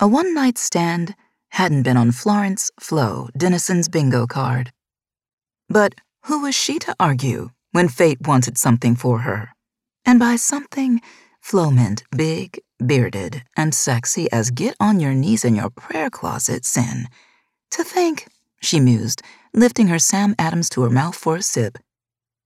A one night stand hadn't been on Florence Flo Dennison's bingo card. But who was she to argue when fate wanted something for her? And by something, Flo meant big, bearded, and sexy as get on your knees in your prayer closet sin. To think, she mused, lifting her Sam Adams to her mouth for a sip.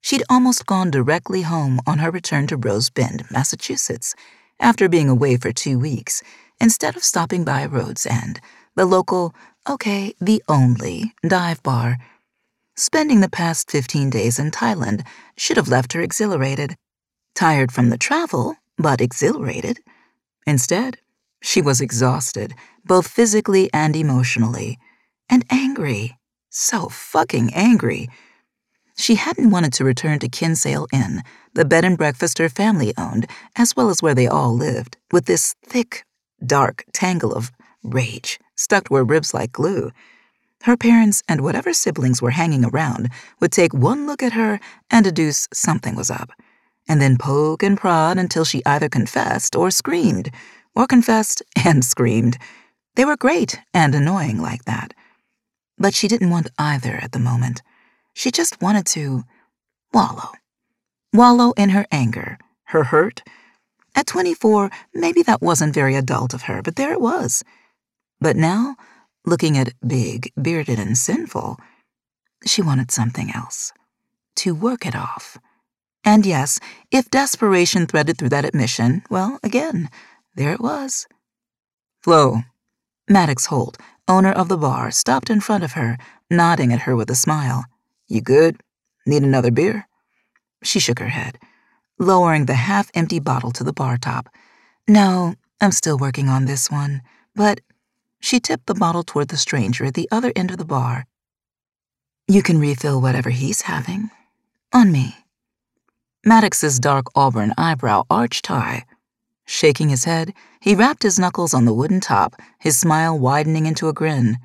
She'd almost gone directly home on her return to Rose Bend, Massachusetts, after being away for two weeks, instead of stopping by Road's End, the local, okay, the only, dive bar. Spending the past 15 days in Thailand should have left her exhilarated. Tired from the travel, but exhilarated. Instead, she was exhausted, both physically and emotionally, and angry. So fucking angry. She hadn't wanted to return to Kinsale Inn, the bed and breakfast her family owned, as well as where they all lived, with this thick, dark tangle of rage stuck to her ribs like glue. Her parents and whatever siblings were hanging around would take one look at her and deduce something was up, and then poke and prod until she either confessed or screamed, or confessed and screamed. They were great and annoying like that. But she didn't want either at the moment. She just wanted to wallow. Wallow in her anger, her hurt. At 24, maybe that wasn't very adult of her, but there it was. But now, looking at big, bearded, and sinful, she wanted something else to work it off. And yes, if desperation threaded through that admission, well, again, there it was. Flo, Maddox Holt, owner of the bar, stopped in front of her, nodding at her with a smile. You good? Need another beer? She shook her head, lowering the half empty bottle to the bar top. No, I'm still working on this one. But she tipped the bottle toward the stranger at the other end of the bar. You can refill whatever he's having. On me. Maddox's dark auburn eyebrow arched high. Shaking his head, he rapped his knuckles on the wooden top, his smile widening into a grin.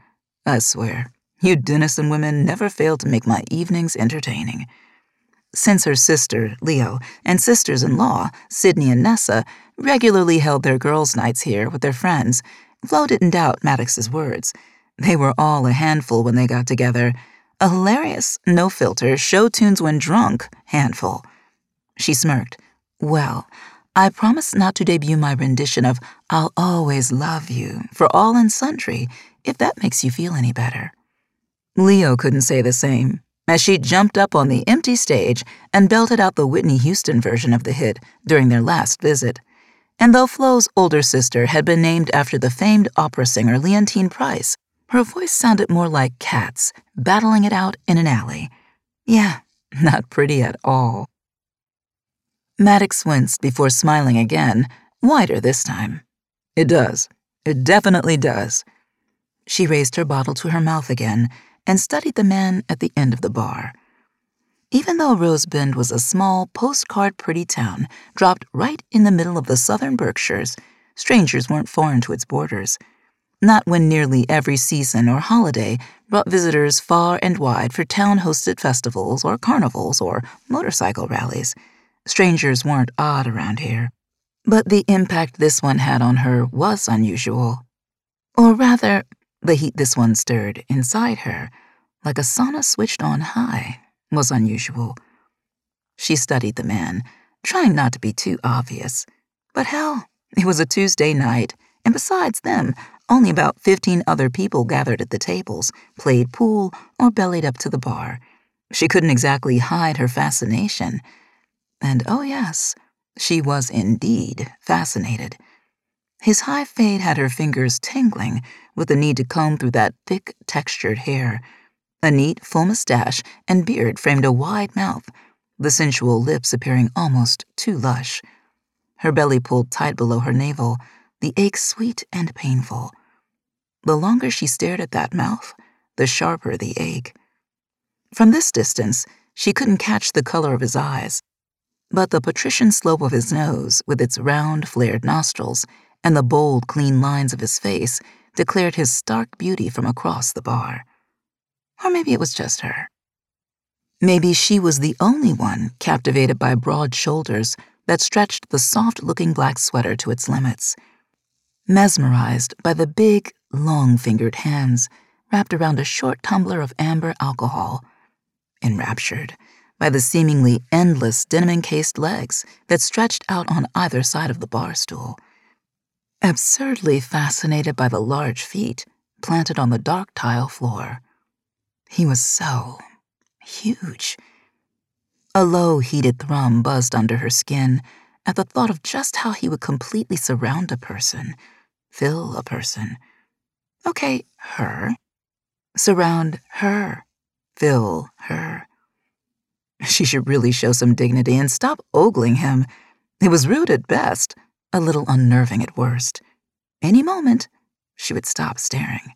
I swear, you Dennison women never fail to make my evenings entertaining. Since her sister, Leo, and sisters in law, Sydney and Nessa, regularly held their girls' nights here with their friends, Flo didn't doubt Maddox's words. They were all a handful when they got together. A hilarious, no filter, show tunes when drunk handful. She smirked. Well, I promise not to debut my rendition of I'll Always Love You for all and sundry, if that makes you feel any better. Leo couldn't say the same, as she jumped up on the empty stage and belted out the Whitney Houston version of the hit during their last visit. And though Flo's older sister had been named after the famed opera singer Leontyne Price, her voice sounded more like cats battling it out in an alley. Yeah, not pretty at all. Maddox winced before smiling again, wider this time. It does. It definitely does. She raised her bottle to her mouth again and studied the man at the end of the bar. Even though Rose Bend was a small, postcard pretty town dropped right in the middle of the southern Berkshires, strangers weren't foreign to its borders. Not when nearly every season or holiday brought visitors far and wide for town hosted festivals or carnivals or motorcycle rallies. Strangers weren't odd around here. But the impact this one had on her was unusual. Or rather, the heat this one stirred inside her, like a sauna switched on high, was unusual. She studied the man, trying not to be too obvious. But hell, it was a Tuesday night, and besides them, only about 15 other people gathered at the tables, played pool, or bellied up to the bar. She couldn't exactly hide her fascination. And oh, yes, she was indeed fascinated. His high fade had her fingers tingling with the need to comb through that thick, textured hair. A neat, full mustache and beard framed a wide mouth, the sensual lips appearing almost too lush. Her belly pulled tight below her navel, the ache sweet and painful. The longer she stared at that mouth, the sharper the ache. From this distance, she couldn't catch the color of his eyes, but the patrician slope of his nose, with its round, flared nostrils, and the bold, clean lines of his face declared his stark beauty from across the bar. Or maybe it was just her. Maybe she was the only one captivated by broad shoulders that stretched the soft looking black sweater to its limits. mesmerized by the big, long fingered hands wrapped around a short tumbler of amber alcohol, enraptured by the seemingly endless denim encased legs that stretched out on either side of the bar stool, absurdly fascinated by the large feet planted on the dark tile floor. He was so huge. A low, heated thrum buzzed under her skin at the thought of just how he would completely surround a person, fill a person. Okay, her. Surround her, fill her. She should really show some dignity and stop ogling him. It was rude at best, a little unnerving at worst. Any moment, she would stop staring.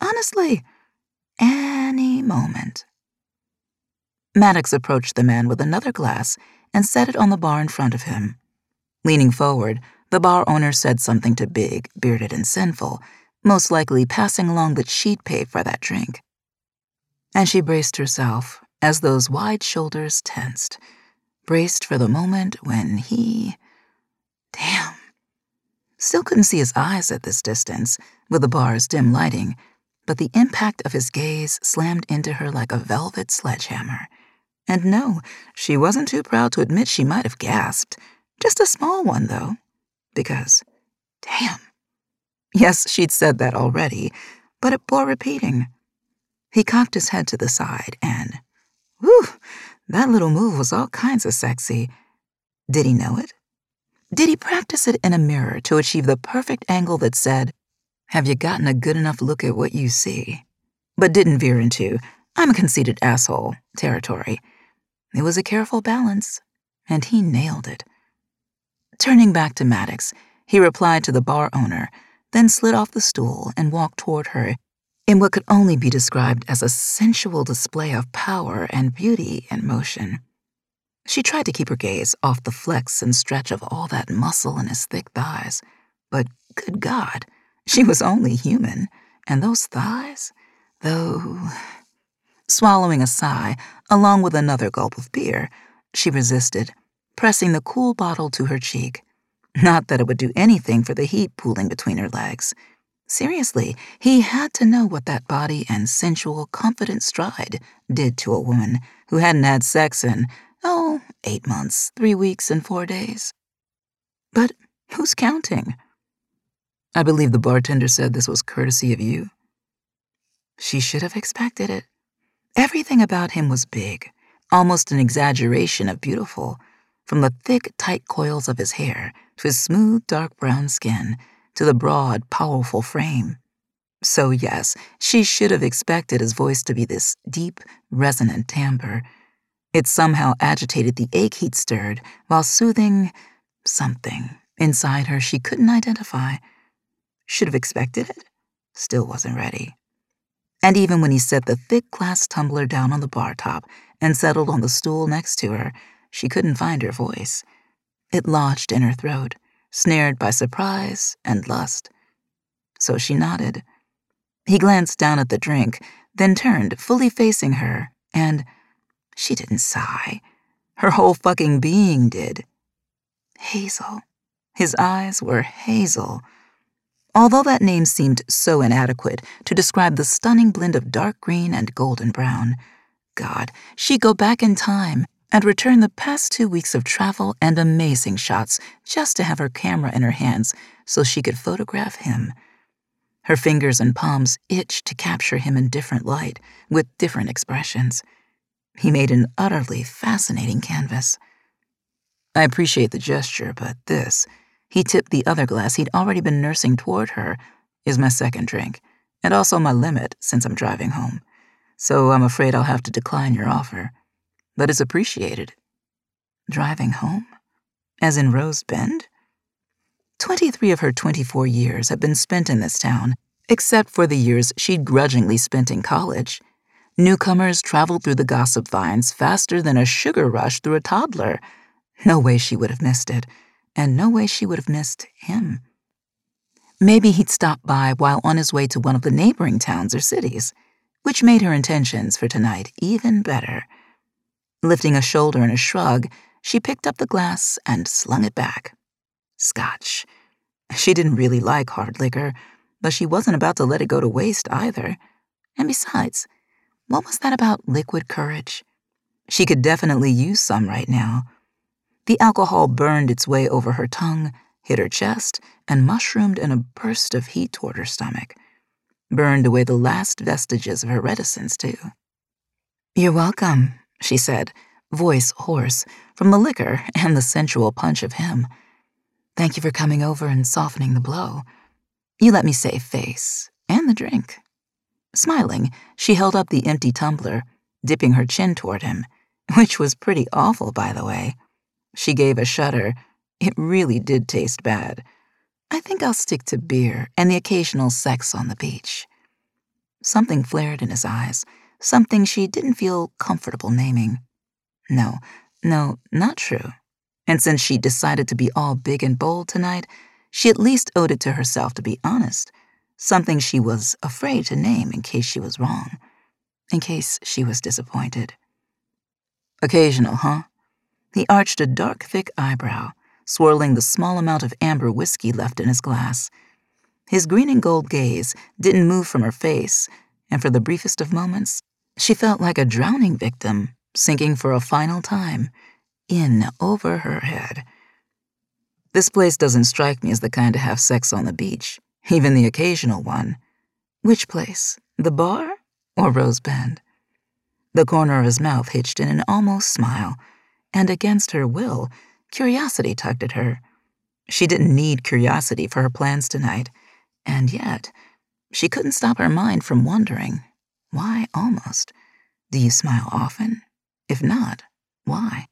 Honestly, any moment. Maddox approached the man with another glass and set it on the bar in front of him. Leaning forward, the bar owner said something to Big, bearded and sinful, most likely passing along that she'd pay for that drink. And she braced herself as those wide shoulders tensed, braced for the moment when he. Damn. Still couldn't see his eyes at this distance, with the bar's dim lighting, but the impact of his gaze slammed into her like a velvet sledgehammer. And no, she wasn't too proud to admit she might have gasped. Just a small one, though. Because, damn. Yes, she'd said that already, but it bore repeating. He cocked his head to the side and, whew, that little move was all kinds of sexy. Did he know it? Did he practice it in a mirror to achieve the perfect angle that said, Have you gotten a good enough look at what you see? But didn't veer into, I'm a conceited asshole territory. It was a careful balance, and he nailed it. Turning back to Maddox, he replied to the bar owner, then slid off the stool and walked toward her in what could only be described as a sensual display of power and beauty in motion. She tried to keep her gaze off the flex and stretch of all that muscle in his thick thighs, but good God, she was only human, and those thighs, though. Swallowing a sigh, along with another gulp of beer, she resisted, pressing the cool bottle to her cheek. Not that it would do anything for the heat pooling between her legs. Seriously, he had to know what that body and sensual, confident stride did to a woman who hadn't had sex in Oh, eight months, three weeks, and four days. But who's counting? I believe the bartender said this was courtesy of you. She should have expected it. Everything about him was big, almost an exaggeration of beautiful, from the thick, tight coils of his hair to his smooth, dark brown skin to the broad, powerful frame. So, yes, she should have expected his voice to be this deep, resonant timbre it somehow agitated the ache he'd stirred while soothing something inside her she couldn't identify. Should have expected it, still wasn't ready. And even when he set the thick glass tumbler down on the bar top and settled on the stool next to her, she couldn't find her voice. It lodged in her throat, snared by surprise and lust. So she nodded. He glanced down at the drink, then turned, fully facing her, and she didn't sigh. Her whole fucking being did. Hazel. His eyes were hazel. Although that name seemed so inadequate to describe the stunning blend of dark green and golden brown, God, she'd go back in time and return the past two weeks of travel and amazing shots just to have her camera in her hands so she could photograph him. Her fingers and palms itched to capture him in different light, with different expressions. He made an utterly fascinating canvas. I appreciate the gesture, but this, he tipped the other glass he'd already been nursing toward her, is my second drink, and also my limit since I'm driving home. So I'm afraid I'll have to decline your offer. But it's appreciated. Driving home? As in Rose Bend? 23 of her 24 years had been spent in this town, except for the years she'd grudgingly spent in college. Newcomers traveled through the gossip vines faster than a sugar rush through a toddler. No way she would have missed it, and no way she would have missed him. Maybe he'd stop by while on his way to one of the neighboring towns or cities, which made her intentions for tonight even better. Lifting a shoulder in a shrug, she picked up the glass and slung it back. Scotch. She didn't really like hard liquor, but she wasn't about to let it go to waste either. And besides, what was that about liquid courage? She could definitely use some right now. The alcohol burned its way over her tongue, hit her chest, and mushroomed in a burst of heat toward her stomach. Burned away the last vestiges of her reticence, too. You're welcome, she said, voice hoarse, from the liquor and the sensual punch of him. Thank you for coming over and softening the blow. You let me save face and the drink. Smiling, she held up the empty tumbler, dipping her chin toward him, which was pretty awful, by the way. She gave a shudder. It really did taste bad. I think I'll stick to beer and the occasional sex on the beach. Something flared in his eyes, something she didn't feel comfortable naming. No, no, not true. And since she decided to be all big and bold tonight, she at least owed it to herself to be honest, something she was afraid to name in case she was wrong, in case she was disappointed. Occasional, huh? He arched a dark, thick eyebrow, swirling the small amount of amber whiskey left in his glass. His green and gold gaze didn't move from her face, and for the briefest of moments, she felt like a drowning victim sinking for a final time, in over her head. This place doesn't strike me as the kind to have sex on the beach, even the occasional one. Which place? The bar or Rose Bend? The corner of his mouth hitched in an almost smile, and against her will, curiosity tugged at her. She didn't need curiosity for her plans tonight, and yet, she couldn't stop her mind from wondering why almost? Do you smile often? If not, why?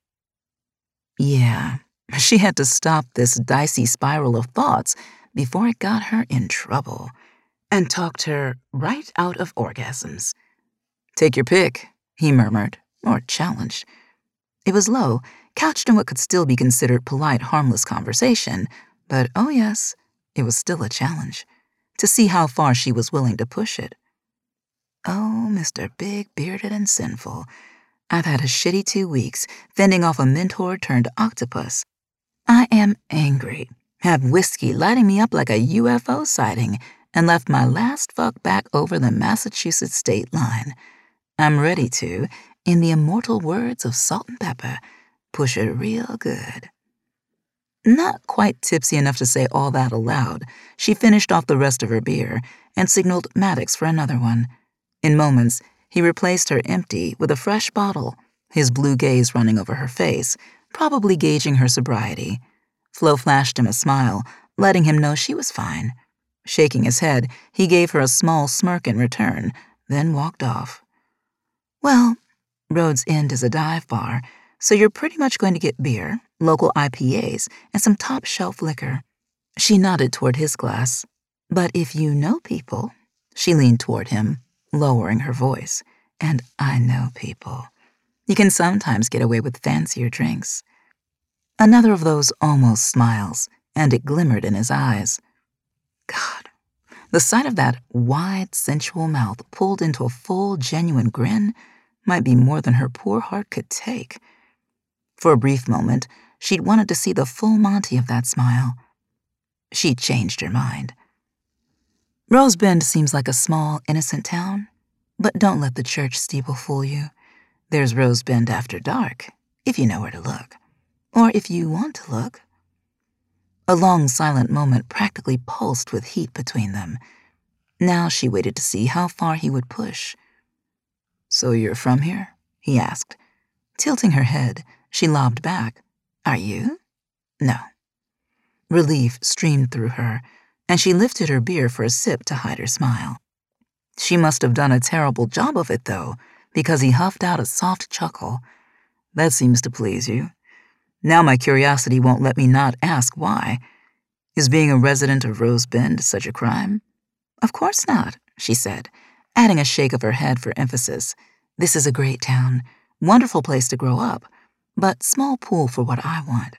Yeah, she had to stop this dicey spiral of thoughts before it got her in trouble and talked her right out of orgasms. Take your pick, he murmured, or challenged. It was low, couched in what could still be considered polite, harmless conversation, but oh yes, it was still a challenge to see how far she was willing to push it. Oh, Mr. Big Bearded and Sinful, I've had a shitty two weeks, fending off a mentor turned octopus. I am angry, have whiskey lighting me up like a UFO sighting, and left my last fuck back over the Massachusetts state line. I'm ready to, in the immortal words of Salt-N-Pepa, push it real good. Not quite tipsy enough to say all that aloud, she finished off the rest of her beer and signaled Maddox for another one. In moments, he replaced her empty with a fresh bottle, his blue gaze running over her face, probably gauging her sobriety. Flo flashed him a smile, letting him know she was fine. Shaking his head, he gave her a small smirk in return, then walked off. Well, Road's End is a dive bar, so you're pretty much going to get beer, local IPAs, and some top shelf liquor. She nodded toward his glass. But if you know people, she leaned toward him, lowering her voice, and I know people. You can sometimes get away with fancier drinks. Another of those almost smiles, and it glimmered in his eyes. God, the sight of that wide, sensual mouth pulled into a full, genuine grin might be more than her poor heart could take. For a brief moment, she'd wanted to see the full Monty of that smile. She'd changed her mind. Rose Bend seems like a small, innocent town, but don't let the church steeple fool you. There's Rose Bend after dark, if you know where to look. Or if you want to look. A long, silent moment practically pulsed with heat between them. Now she waited to see how far he would push. So you're from here? he asked. Tilting her head, she lobbed back. Are you? No. Relief streamed through her and she lifted her beer for a sip to hide her smile. She must have done a terrible job of it, though, because he huffed out a soft chuckle. That seems to please you. Now my curiosity won't let me not ask why. Is being a resident of Rose Bend such a crime? Of course not, she said, adding a shake of her head for emphasis. This is a great town, wonderful place to grow up, but small pool for what I want.